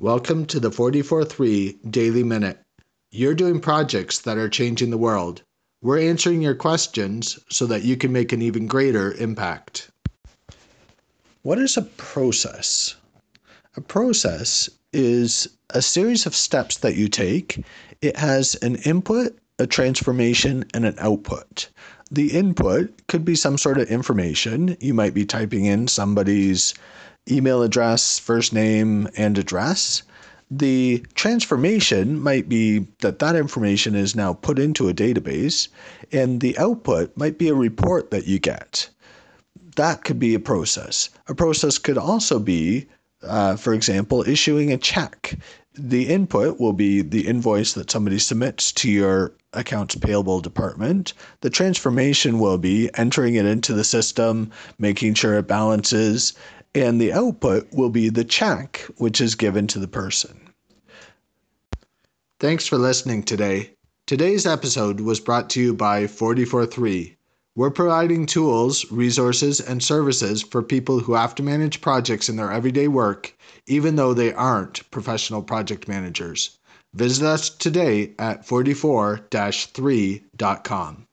Welcome to the 44.3 Daily Minute. You're doing projects that are changing the world. We're answering your questions so that you can make an even greater impact. What is a process? A process is a series of steps that you take. It has an input, a transformation, and an output. The input could be some sort of information. You might be typing in somebody's email address, first name, and address. The transformation might be that that information is now put into a database, and the output might be a report that you get. That could be a process. A process could also be, uh, for example, issuing a check. The input will be the invoice that somebody submits to your accounts payable department. The transformation will be entering it into the system, making sure it balances, and the output will be the check which is given to the person. Thanks for listening today. Today's episode was brought to you by 443. We're providing tools, resources, and services for people who have to manage projects in their everyday work, even though they aren't professional project managers. Visit us today at 44 3.com.